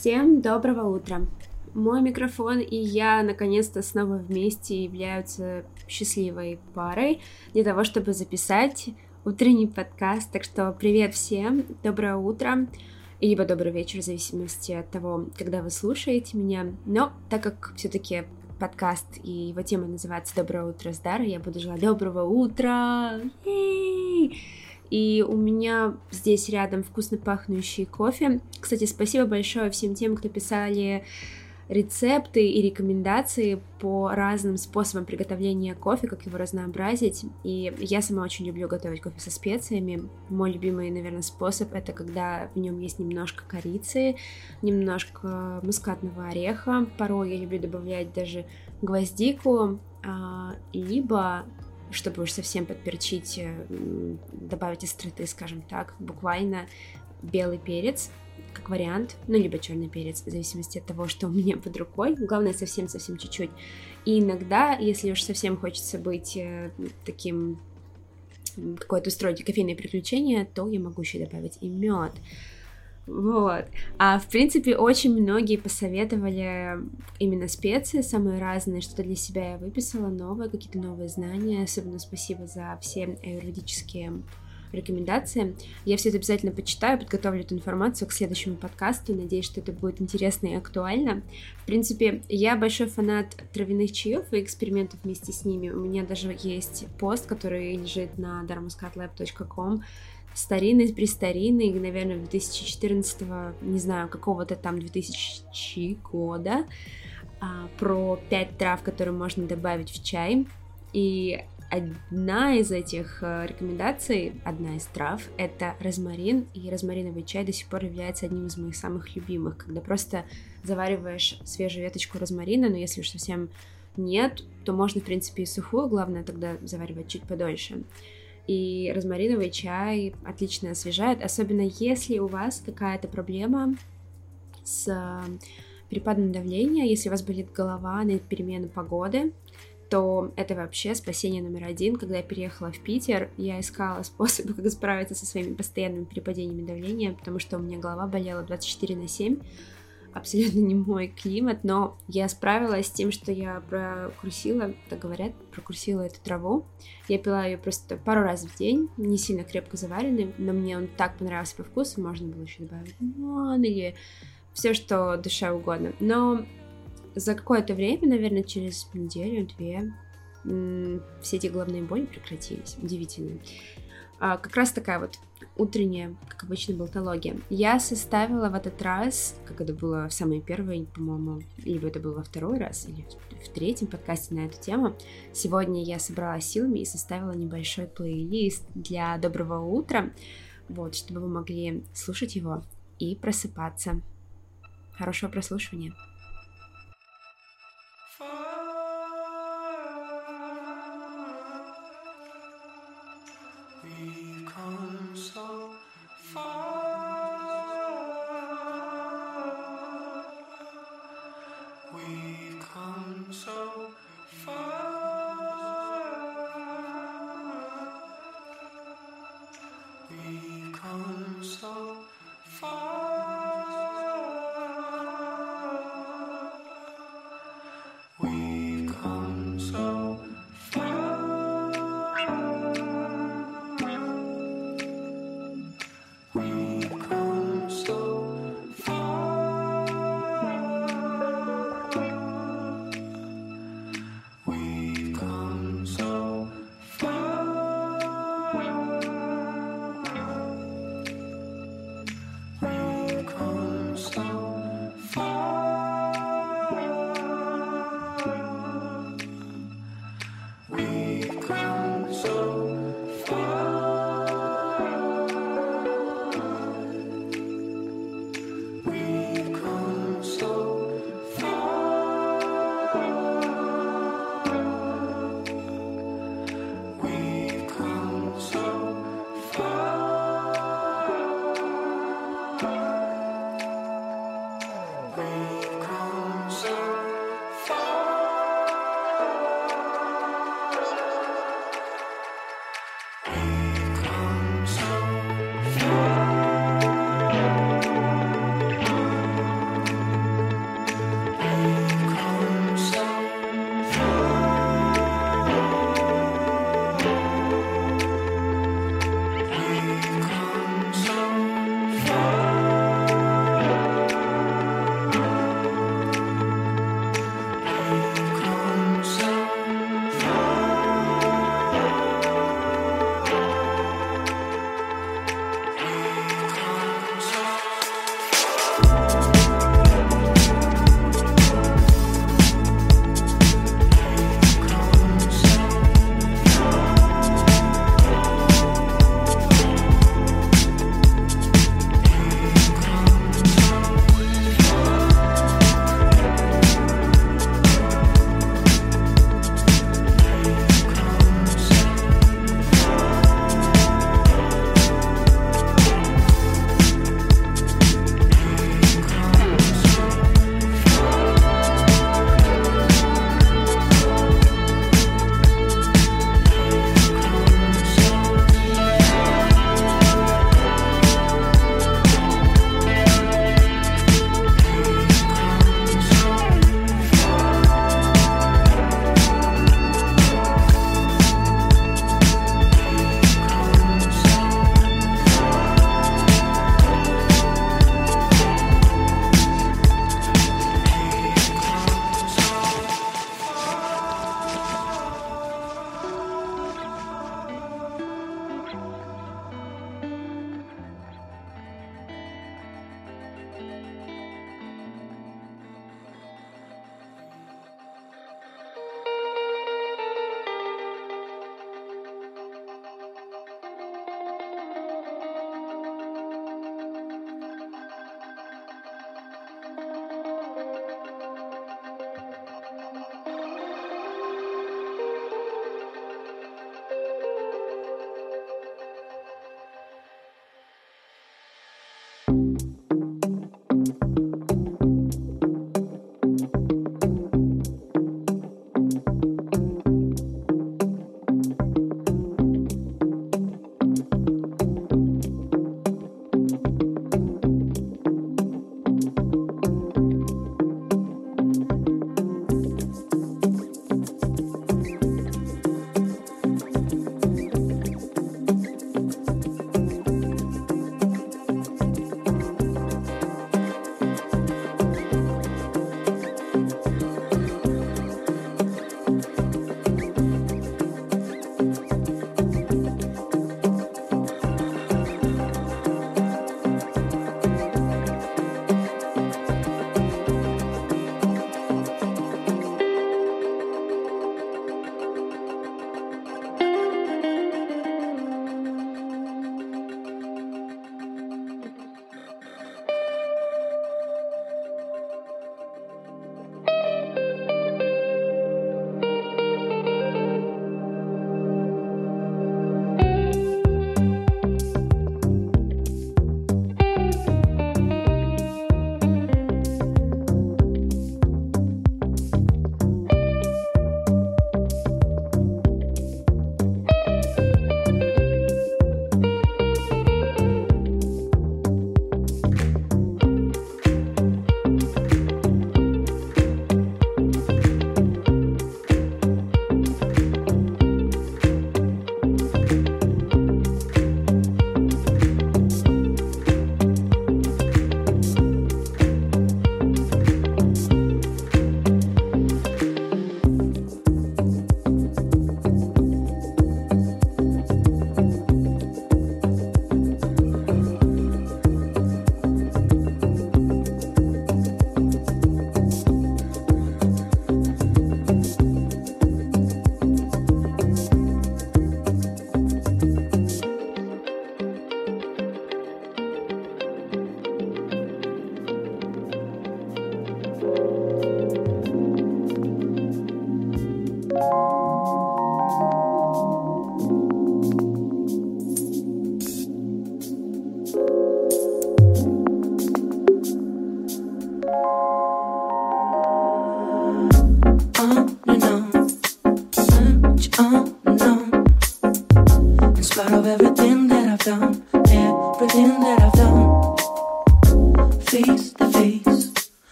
Всем доброго утра! Мой микрофон и я наконец-то снова вместе являются счастливой парой для того, чтобы записать утренний подкаст. Так что привет всем, доброе утро, либо добрый вечер, в зависимости от того, когда вы слушаете меня. Но так как все-таки подкаст и его тема называется «Доброе утро с Дарой», я буду желать доброго утра! И у меня здесь рядом вкусно пахнущий кофе. Кстати, спасибо большое всем тем, кто писали рецепты и рекомендации по разным способам приготовления кофе, как его разнообразить. И я сама очень люблю готовить кофе со специями. Мой любимый, наверное, способ это когда в нем есть немножко корицы, немножко мускатного ореха. Порой я люблю добавлять даже гвоздику, а, либо чтобы уж совсем подперчить, э, добавить остроты, скажем так, буквально белый перец, как вариант, ну, либо черный перец, в зависимости от того, что у меня под рукой. Главное, совсем-совсем чуть-чуть. И иногда, если уж совсем хочется быть э, таким какое-то устроить кофейное приключение, то я могу еще добавить и мед. Вот. А в принципе, очень многие посоветовали именно специи, самые разные, что-то для себя я выписала, новые, какие-то новые знания. Особенно спасибо за все юридические рекомендации. Я все это обязательно почитаю, подготовлю эту информацию к следующему подкасту. Надеюсь, что это будет интересно и актуально. В принципе, я большой фанат травяных чаев и экспериментов вместе с ними. У меня даже есть пост, который лежит на darmuscatlab.com старинный, престаринный, наверное, 2014, не знаю, какого-то там 2000 года, а, про пять трав, которые можно добавить в чай. И Одна из этих э, рекомендаций, одна из трав, это розмарин, и розмариновый чай до сих пор является одним из моих самых любимых, когда просто завариваешь свежую веточку розмарина, но если уж совсем нет, то можно, в принципе, и сухую, главное тогда заваривать чуть подольше. И розмариновый чай отлично освежает, особенно если у вас какая-то проблема с перепадом давления, если у вас болит голова на перемену погоды, то это вообще спасение номер один. Когда я переехала в Питер, я искала способы, как справиться со своими постоянными перепадениями давления, потому что у меня голова болела 24 на 7, абсолютно не мой климат, но я справилась с тем, что я прокурсила, так говорят, прокурсила эту траву. Я пила ее просто пару раз в день, не сильно крепко заваренный, но мне он так понравился по вкусу, можно было еще добавить лимон или все, что душа угодно. Но за какое-то время, наверное, через неделю-две, все эти головные боли прекратились. Удивительно. А, как раз такая вот утренняя, как обычно, болтология. Я составила в этот раз, как это было в самый первый, по-моему, либо это было во второй раз, или в третьем подкасте на эту тему. Сегодня я собрала силами и составила небольшой плейлист для доброго утра, вот, чтобы вы могли слушать его и просыпаться. Хорошего прослушивания.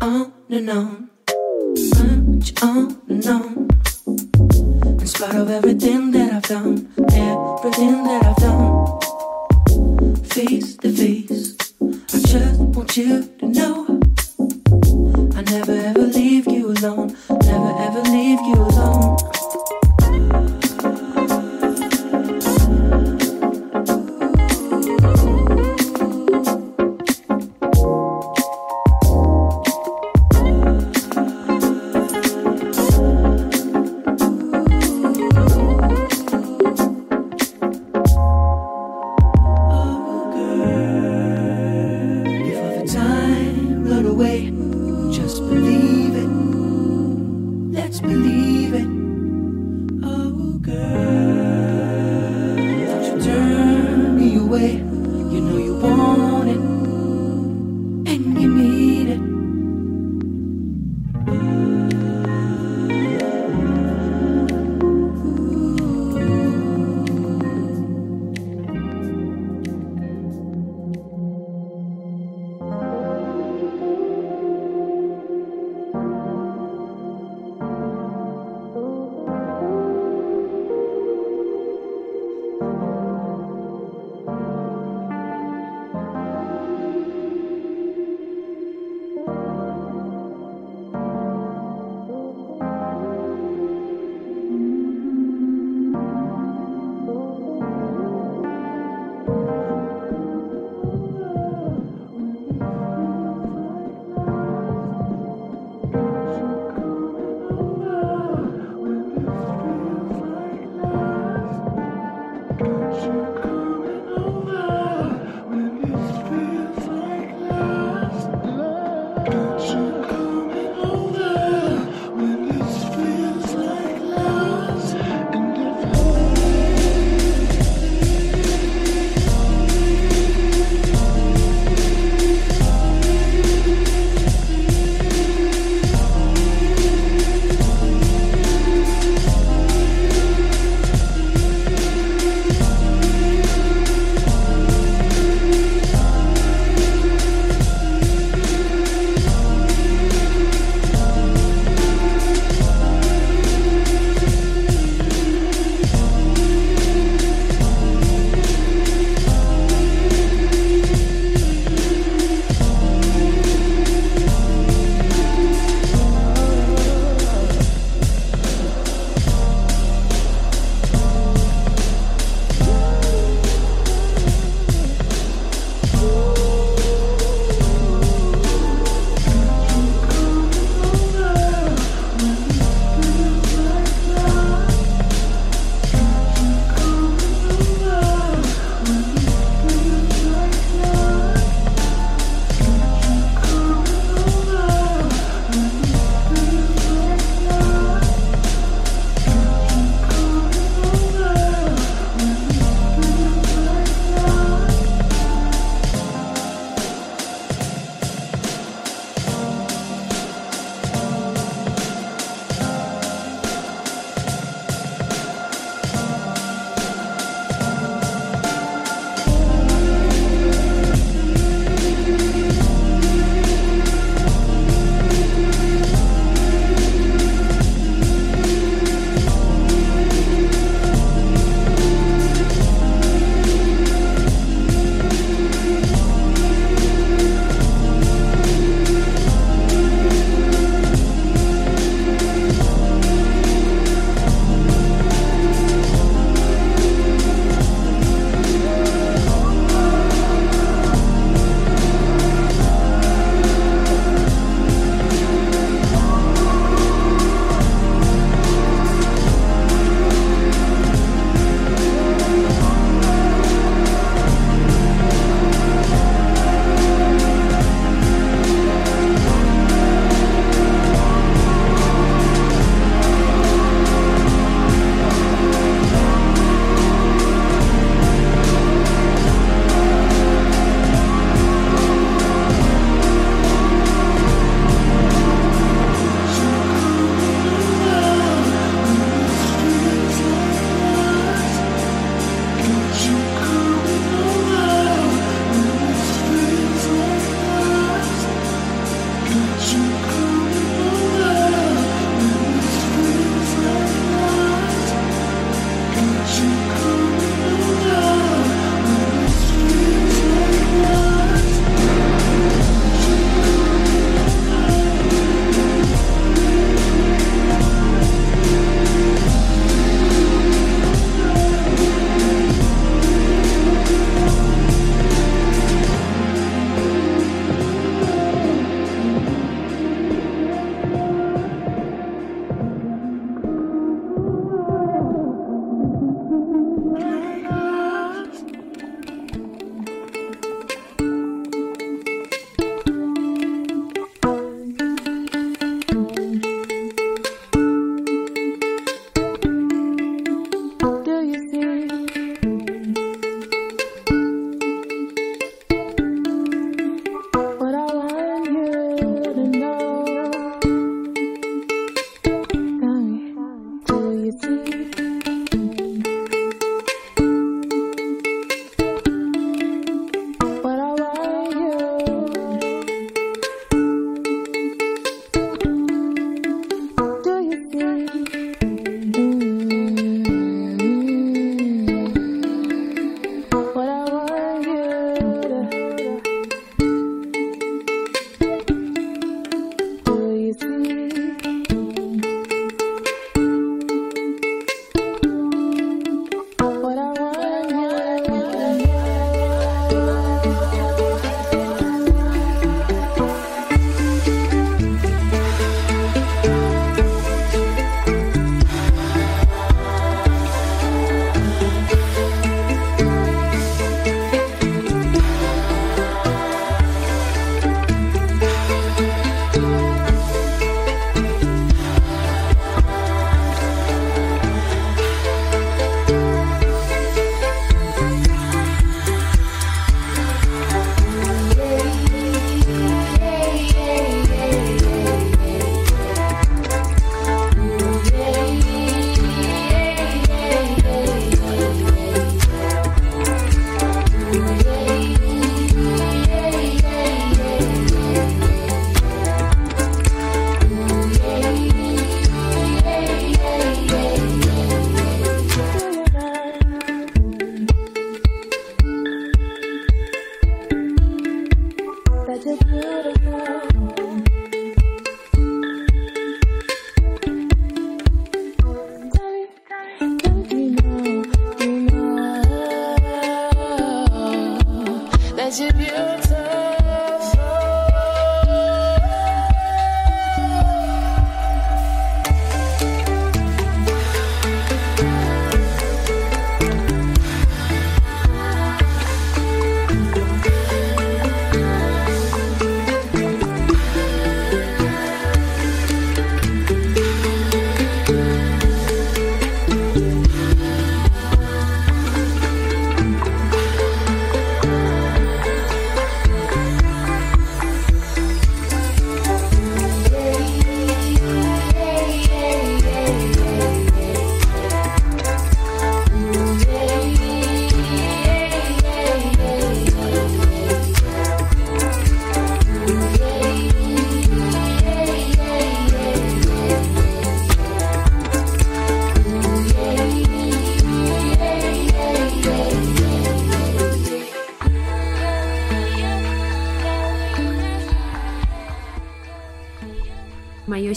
Oh, on and on, much on oh, and on. In spite of everything that I've done, everything that I've done, face to face, I just want you to know.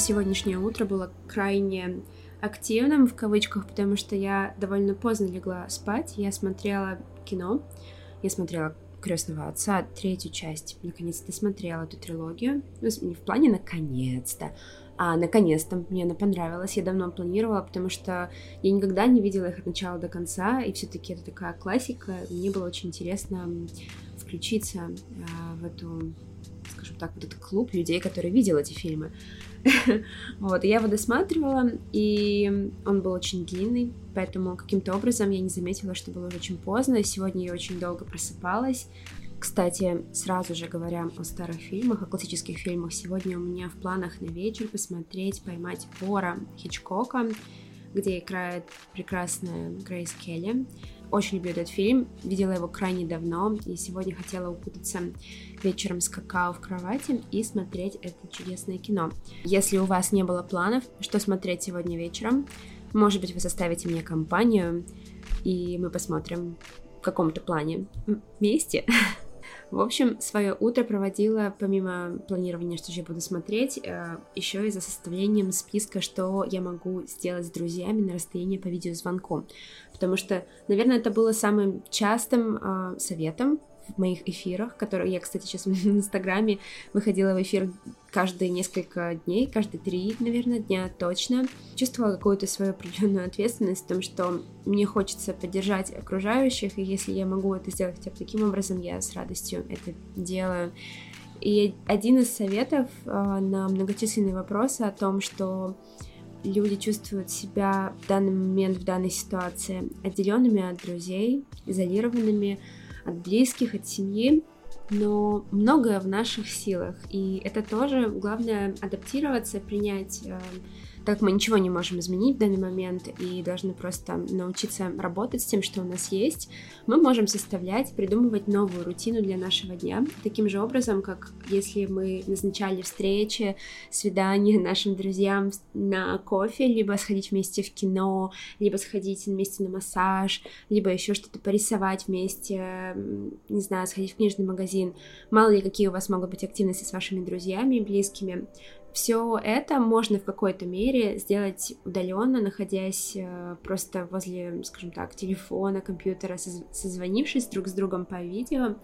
Сегодняшнее утро было крайне активным в кавычках, потому что я довольно поздно легла спать. Я смотрела кино, я смотрела крестного отца, третью часть. Наконец-то смотрела эту трилогию. Ну, не в плане наконец-то, а наконец-то мне она понравилась. Я давно планировала, потому что я никогда не видела их от начала до конца, и все-таки это такая классика. Мне было очень интересно включиться а, в эту, скажем так, вот этот клуб людей, которые видел эти фильмы. Вот, я его досматривала, и он был очень длинный, поэтому каким-то образом я не заметила, что было уже очень поздно. Сегодня я очень долго просыпалась. Кстати, сразу же говоря о старых фильмах, о классических фильмах, сегодня у меня в планах на вечер посмотреть «Поймать вора» Хичкока, где играет прекрасная Грейс Келли. Очень люблю этот фильм, видела его крайне давно, и сегодня хотела укутаться вечером с какао в кровати и смотреть это чудесное кино. Если у вас не было планов, что смотреть сегодня вечером, может быть, вы составите мне компанию, и мы посмотрим в каком-то плане вместе. В общем, свое утро проводила, помимо планирования, что же я буду смотреть, э, еще и за составлением списка, что я могу сделать с друзьями на расстоянии по видеозвонку. Потому что, наверное, это было самым частым э, советом в моих эфирах, которые я, кстати, сейчас в Инстаграме выходила в эфир каждые несколько дней, каждые три, наверное, дня точно. Чувствовала какую-то свою определенную ответственность в том, что мне хочется поддержать окружающих, и если я могу это сделать хотя бы таким образом, я с радостью это делаю. И один из советов э, на многочисленные вопросы о том, что люди чувствуют себя в данный момент, в данной ситуации отделенными от друзей, изолированными, от близких, от семьи, но многое в наших силах, и это тоже главное адаптироваться, принять э, так мы ничего не можем изменить в данный момент и должны просто научиться работать с тем, что у нас есть, мы можем составлять, придумывать новую рутину для нашего дня, таким же образом, как если мы назначали встречи, свидания нашим друзьям на кофе, либо сходить вместе в кино, либо сходить вместе на массаж, либо еще что-то порисовать вместе, не знаю, сходить в книжный магазин. Мало ли, какие у вас могут быть активности с вашими друзьями и близкими. Все это можно в какой-то мере сделать удаленно, находясь э, просто возле, скажем так, телефона, компьютера, созвонившись друг с другом по видео,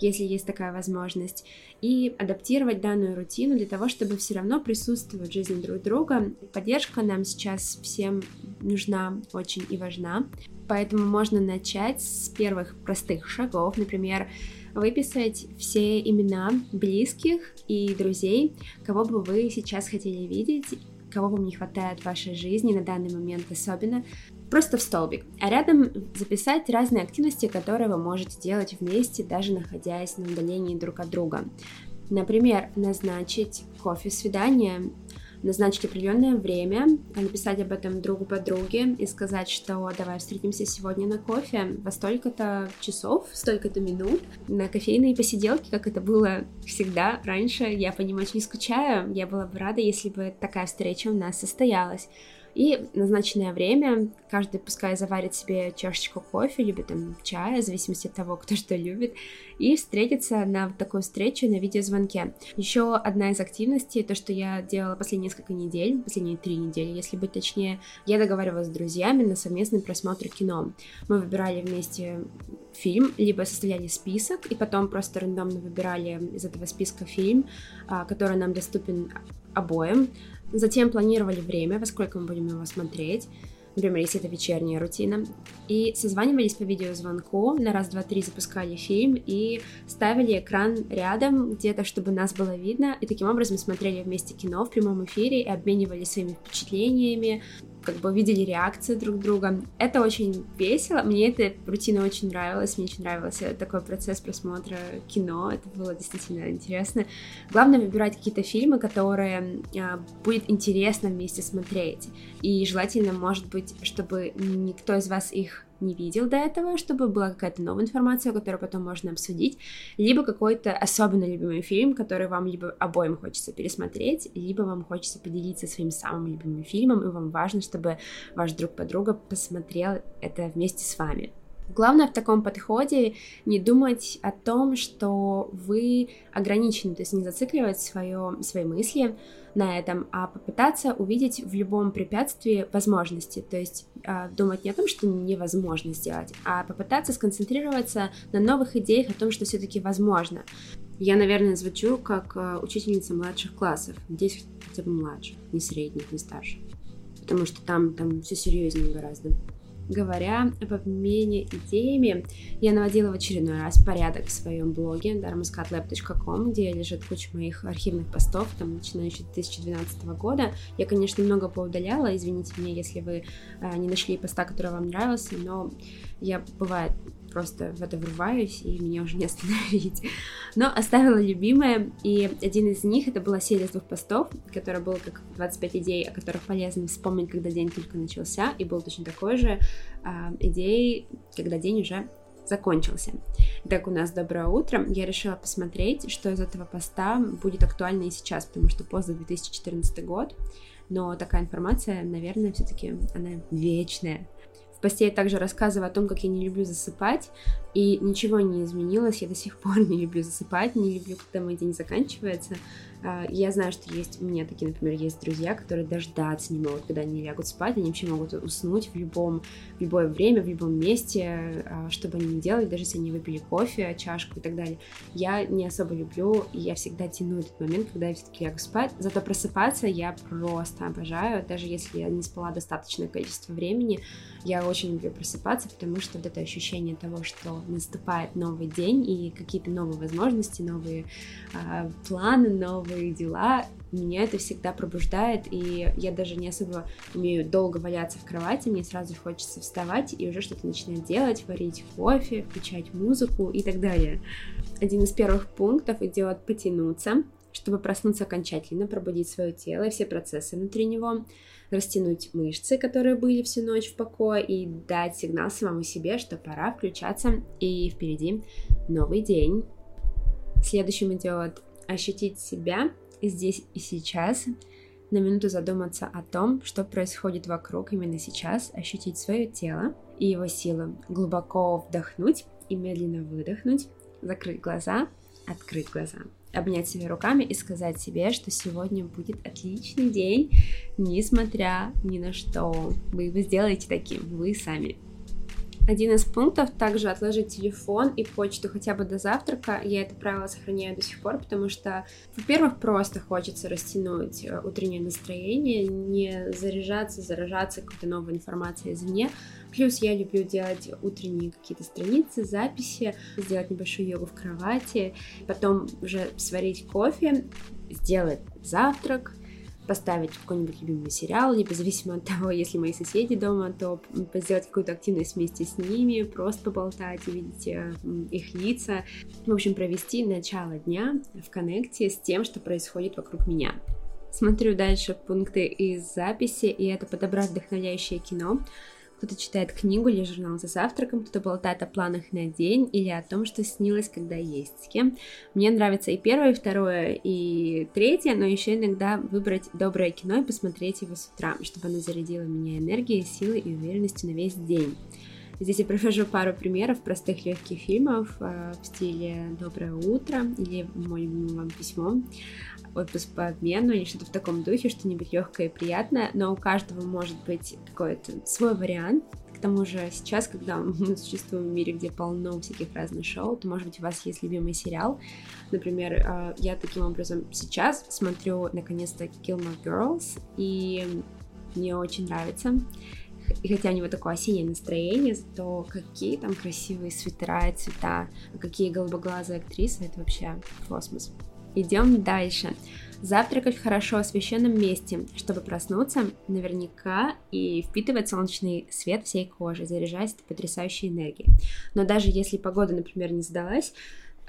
если есть такая возможность, и адаптировать данную рутину для того, чтобы все равно присутствовать в жизни друг друга. Поддержка нам сейчас всем нужна очень и важна, поэтому можно начать с первых простых шагов, например, выписать все имена близких и друзей, кого бы вы сейчас хотели видеть, кого вам не хватает в вашей жизни на данный момент особенно, просто в столбик. А рядом записать разные активности, которые вы можете делать вместе, даже находясь на удалении друг от друга. Например, назначить кофе-свидание, назначить определенное время, написать об этом другу подруге и сказать, что давай встретимся сегодня на кофе во столько-то часов, столько-то минут, на кофейные посиделки, как это было всегда раньше. Я по ним очень скучаю. Я была бы рада, если бы такая встреча у нас состоялась. И назначенное время каждый пускай заварит себе чашечку кофе, либо там чая, в зависимости от того, кто что любит, и встретиться на такую встречу на видеозвонке. Еще одна из активностей, то, что я делала последние несколько недель, последние три недели, если быть точнее, я договаривалась с друзьями на совместный просмотр кино. Мы выбирали вместе фильм, либо составляли список, и потом просто рандомно выбирали из этого списка фильм, а, который нам доступен обоим. Затем планировали время, во сколько мы будем его смотреть, например, если это вечерняя рутина, и созванивались по видеозвонку, на раз, два, три запускали фильм и ставили экран рядом где-то, чтобы нас было видно, и таким образом смотрели вместе кино в прямом эфире и обменивались своими впечатлениями, как бы видели реакции друг друга. Это очень весело, мне эта рутина очень нравилась, мне очень нравился такой процесс просмотра кино, это было действительно интересно. Главное выбирать какие-то фильмы, которые а, будет интересно вместе смотреть, и желательно, может быть, чтобы никто из вас их не видел до этого, чтобы была какая-то новая информация, которую потом можно обсудить, либо какой-то особенно любимый фильм, который вам либо обоим хочется пересмотреть, либо вам хочется поделиться своим самым любимым фильмом, и вам важно, чтобы ваш друг подруга посмотрел это вместе с вами. Главное в таком подходе не думать о том, что вы ограничены, то есть не зацикливать свое, свои мысли на этом, а попытаться увидеть в любом препятствии возможности, то есть э, думать не о том, что невозможно сделать, а попытаться сконцентрироваться на новых идеях о том, что все-таки возможно. Я, наверное, звучу как э, учительница младших классов, здесь хотя бы младше, не средних, не старших, потому что там, там все серьезнее гораздо говоря об обмене идеями, я наводила в очередной раз порядок в своем блоге darmuscatlab.com, где лежит куча моих архивных постов, там, начиная еще 2012 года. Я, конечно, много поудаляла, извините меня, если вы э, не нашли поста, который вам нравился, но я, бывает, просто в это врываюсь, и меня уже не остановить. Но оставила любимое, и один из них, это была серия двух постов, которая была как 25 идей, о которых полезно вспомнить, когда день только начался, и был точно такой же э, идеей, когда день уже закончился. Так у нас доброе утро. Я решила посмотреть, что из этого поста будет актуально и сейчас, потому что пост за 2014 год, но такая информация, наверное, все-таки она вечная. Посте я также рассказываю о том, как я не люблю засыпать, и ничего не изменилось, я до сих пор не люблю засыпать, не люблю, когда мой день заканчивается. А, я знаю, что есть у меня такие, например, есть друзья, которые дождаться не могут, когда они лягут спать, они вообще могут уснуть в любом, в любое время, в любом месте, а, чтобы они не делали, даже если они выпили кофе, чашку и так далее. Я не особо люблю, и я всегда тяну этот момент, когда я все-таки лягу спать. Зато просыпаться я просто обожаю, даже если я не спала достаточное количество времени, я очень люблю просыпаться, потому что вот это ощущение того, что наступает новый день и какие-то новые возможности, новые э, планы, новые дела, меня это всегда пробуждает, и я даже не особо умею долго валяться в кровати, мне сразу хочется вставать и уже что-то начинать делать, варить кофе, включать музыку и так далее. Один из первых пунктов идет потянуться, чтобы проснуться окончательно, пробудить свое тело и все процессы внутри него растянуть мышцы, которые были всю ночь в покое, и дать сигнал самому себе, что пора включаться, и впереди новый день. Следующим идет ощутить себя здесь и сейчас, на минуту задуматься о том, что происходит вокруг именно сейчас, ощутить свое тело и его силу, глубоко вдохнуть и медленно выдохнуть, закрыть глаза, открыть глаза обнять себя руками и сказать себе, что сегодня будет отличный день, несмотря ни на что. Вы его сделаете таким, вы сами. Один из пунктов также отложить телефон и почту хотя бы до завтрака. Я это правило сохраняю до сих пор, потому что, во-первых, просто хочется растянуть э, утреннее настроение, не заряжаться, заражаться какой-то новой информацией извне. Плюс я люблю делать утренние какие-то страницы, записи, сделать небольшую йогу в кровати, потом уже сварить кофе, сделать завтрак, поставить какой-нибудь любимый сериал, либо зависимо от того, если мои соседи дома, то сделать какую-то активность вместе с ними, просто поболтать, увидеть э, их лица. В общем, провести начало дня в коннекте с тем, что происходит вокруг меня. Смотрю дальше пункты из записи, и это подобрать вдохновляющее кино. Кто-то читает книгу или журнал за завтраком, кто-то болтает о планах на день или о том, что снилось, когда есть с кем. Мне нравится и первое, и второе, и третье, но еще иногда выбрать доброе кино и посмотреть его с утра, чтобы оно зарядило меня энергией, силой и уверенностью на весь день. Здесь я привожу пару примеров простых легких фильмов э, в стиле «Доброе утро» или «Мой вам письмо», «Отпуск по обмену» или что-то в таком духе, что-нибудь легкое и приятное, но у каждого может быть какой-то свой вариант, к тому же сейчас, когда мы существуем в мире, где полно всяких разных шоу, то, может быть, у вас есть любимый сериал. Например, э, я таким образом сейчас смотрю, наконец-то, Gilmore Girls, и мне очень нравится. И хотя у него такое осеннее настроение, то какие там красивые свитера и цвета, а какие голубоглазые актрисы, это вообще космос. Идем дальше. Завтракать в хорошо освещенном месте, чтобы проснуться наверняка и впитывать солнечный свет всей кожи, заряжаясь этой потрясающей энергией. Но даже если погода, например, не сдалась,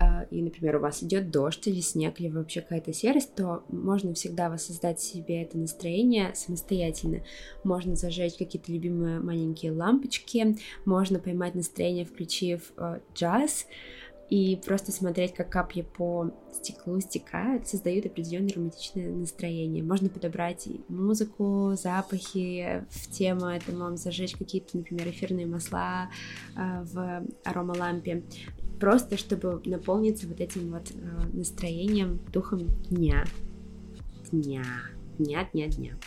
а, и, например, у вас идет дождь или снег, или вообще какая-то серость, то можно всегда воссоздать себе это настроение самостоятельно. Можно зажечь какие-то любимые маленькие лампочки, можно поймать настроение, включив э, джаз, и просто смотреть, как капли по стеклу стекают, создают определенное романтичное настроение. Можно подобрать музыку, запахи в тему этому, зажечь какие-то, например, эфирные масла э, в аромалампе просто чтобы наполниться вот этим вот э, настроением, духом дня. Дня, дня, дня, дня.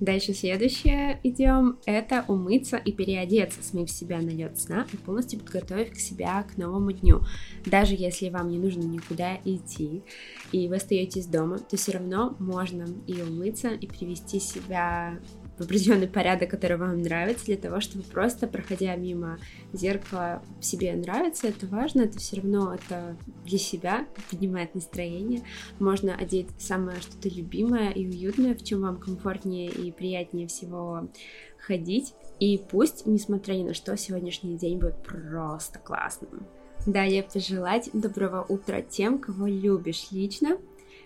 Дальше следующее идем, это умыться и переодеться, смыв себя на лед сна и полностью подготовив к себя к новому дню. Даже если вам не нужно никуда идти, и вы остаетесь дома, то все равно можно и умыться, и привести себя в определенный порядок, который вам нравится, для того, чтобы просто, проходя мимо зеркала, себе нравится, это важно, это все равно это для себя поднимает настроение. Можно одеть самое что-то любимое и уютное, в чем вам комфортнее и приятнее всего ходить. И пусть, несмотря ни на что, сегодняшний день будет просто классным. Далее пожелать доброго утра тем, кого любишь лично,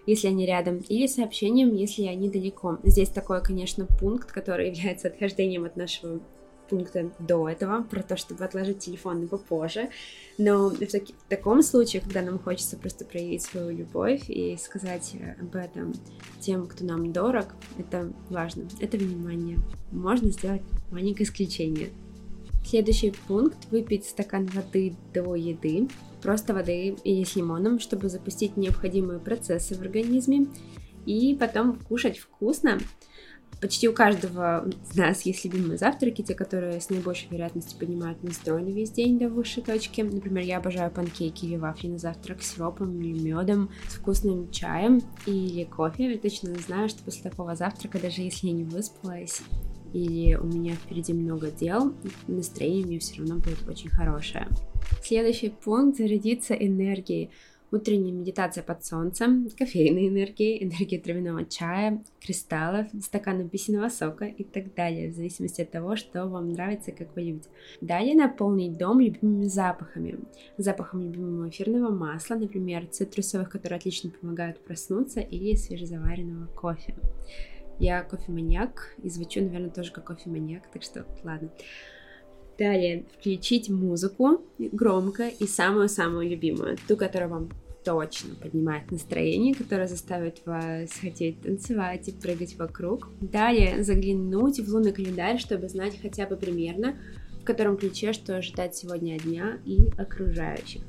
если они рядом, или сообщением, если они далеко. Здесь такой, конечно, пункт, который является отхождением от нашего пункта до этого, про то, чтобы отложить телефон попозже. Но в, таки, в таком случае, когда нам хочется просто проявить свою любовь и сказать об этом тем, кто нам дорог, это важно, это внимание. Можно сделать маленькое исключение. Следующий пункт – выпить стакан воды до еды, просто воды или с лимоном, чтобы запустить необходимые процессы в организме, и потом кушать вкусно. Почти у каждого из нас есть любимые завтраки, те, которые с наибольшей вероятностью поднимают настрой на весь день до высшей точки. Например, я обожаю панкейки или вафли на завтрак с сиропом или медом, с вкусным чаем или кофе. Я точно знаю, что после такого завтрака, даже если я не выспалась, или у меня впереди много дел, настроение мне все равно будет очень хорошее. Следующий пункт – зарядиться энергией. Утренняя медитация под солнцем, кофейной энергией, энергия травяного чая, кристаллов, стакан апельсинового сока и так далее, в зависимости от того, что вам нравится, как вы любите. Далее наполнить дом любимыми запахами. Запахом любимого эфирного масла, например, цитрусовых, которые отлично помогают проснуться, или свежезаваренного кофе. Я кофеманьяк и звучу, наверное, тоже как кофеманьяк, так что ладно. Далее, включить музыку громко и самую-самую любимую, ту, которая вам точно поднимает настроение, которая заставит вас хотеть танцевать и прыгать вокруг. Далее, заглянуть в лунный календарь, чтобы знать хотя бы примерно, в котором ключе что ожидать сегодня дня и окружающих.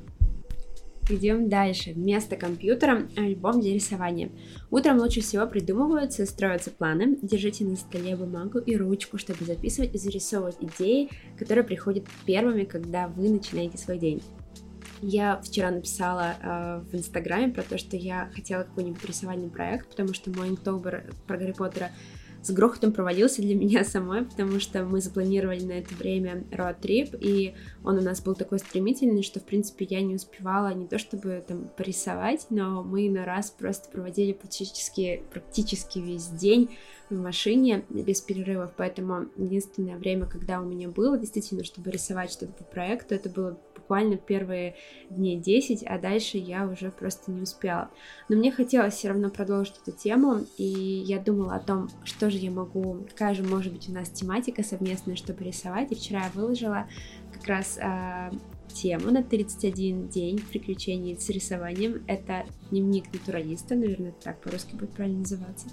Идем дальше. Вместо компьютера альбом для рисования. Утром лучше всего придумываются, строятся планы. Держите на столе бумагу и ручку, чтобы записывать и зарисовывать идеи, которые приходят первыми, когда вы начинаете свой день. Я вчера написала э, в Инстаграме про то, что я хотела какой-нибудь рисовальный проект, потому что мой инктобер про Гарри Поттера с грохотом провалился для меня самой, потому что мы запланировали на это время роад-трип, и он у нас был такой стремительный, что, в принципе, я не успевала не то чтобы там порисовать, но мы на раз просто проводили практически, практически весь день в машине без перерывов, поэтому единственное время, когда у меня было действительно, чтобы рисовать что-то по проекту, это было буквально первые дней 10, а дальше я уже просто не успела. Но мне хотелось все равно продолжить эту тему, и я думала о том, что же я могу, какая же может быть у нас тематика совместная, чтобы рисовать, и вчера я выложила как раз э, тему на 31 день приключений с рисованием. Это дневник натуралиста, наверное, так по-русски будет правильно называться,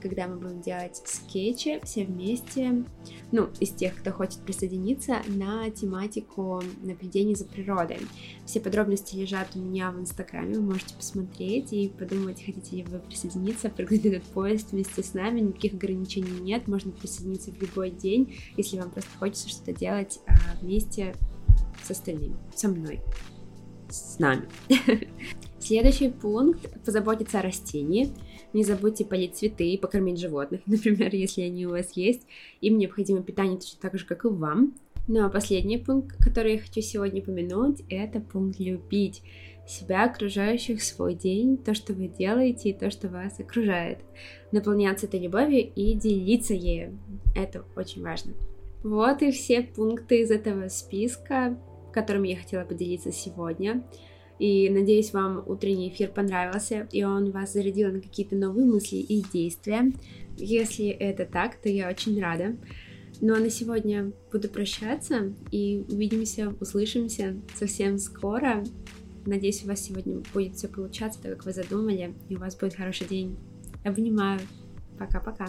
когда мы будем делать скетчи все вместе, ну, из тех, кто хочет присоединиться, на тематику наблюдения за природой. Все подробности лежат у меня в Инстаграме, вы можете посмотреть и подумать, хотите ли вы присоединиться, прыгнуть этот поезд вместе с нами, никаких ограничений нет, можно присоединиться в любой день, если вам просто хочется что-то делать а, вместе с остальными, со мной, с нами. Следующий пункт – позаботиться о растении. Не забудьте полить цветы и покормить животных, например, если они у вас есть. Им необходимо питание точно так же, как и вам. Ну а последний пункт, который я хочу сегодня упомянуть, это пункт любить себя, окружающих, свой день, то, что вы делаете и то, что вас окружает. Наполняться этой любовью и делиться ею. Это очень важно. Вот и все пункты из этого списка которым я хотела поделиться сегодня. И надеюсь, вам утренний эфир понравился, и он вас зарядил на какие-то новые мысли и действия. Если это так, то я очень рада. Ну а на сегодня буду прощаться и увидимся, услышимся совсем скоро. Надеюсь, у вас сегодня будет все получаться так, как вы задумали, и у вас будет хороший день. Обнимаю. Пока-пока.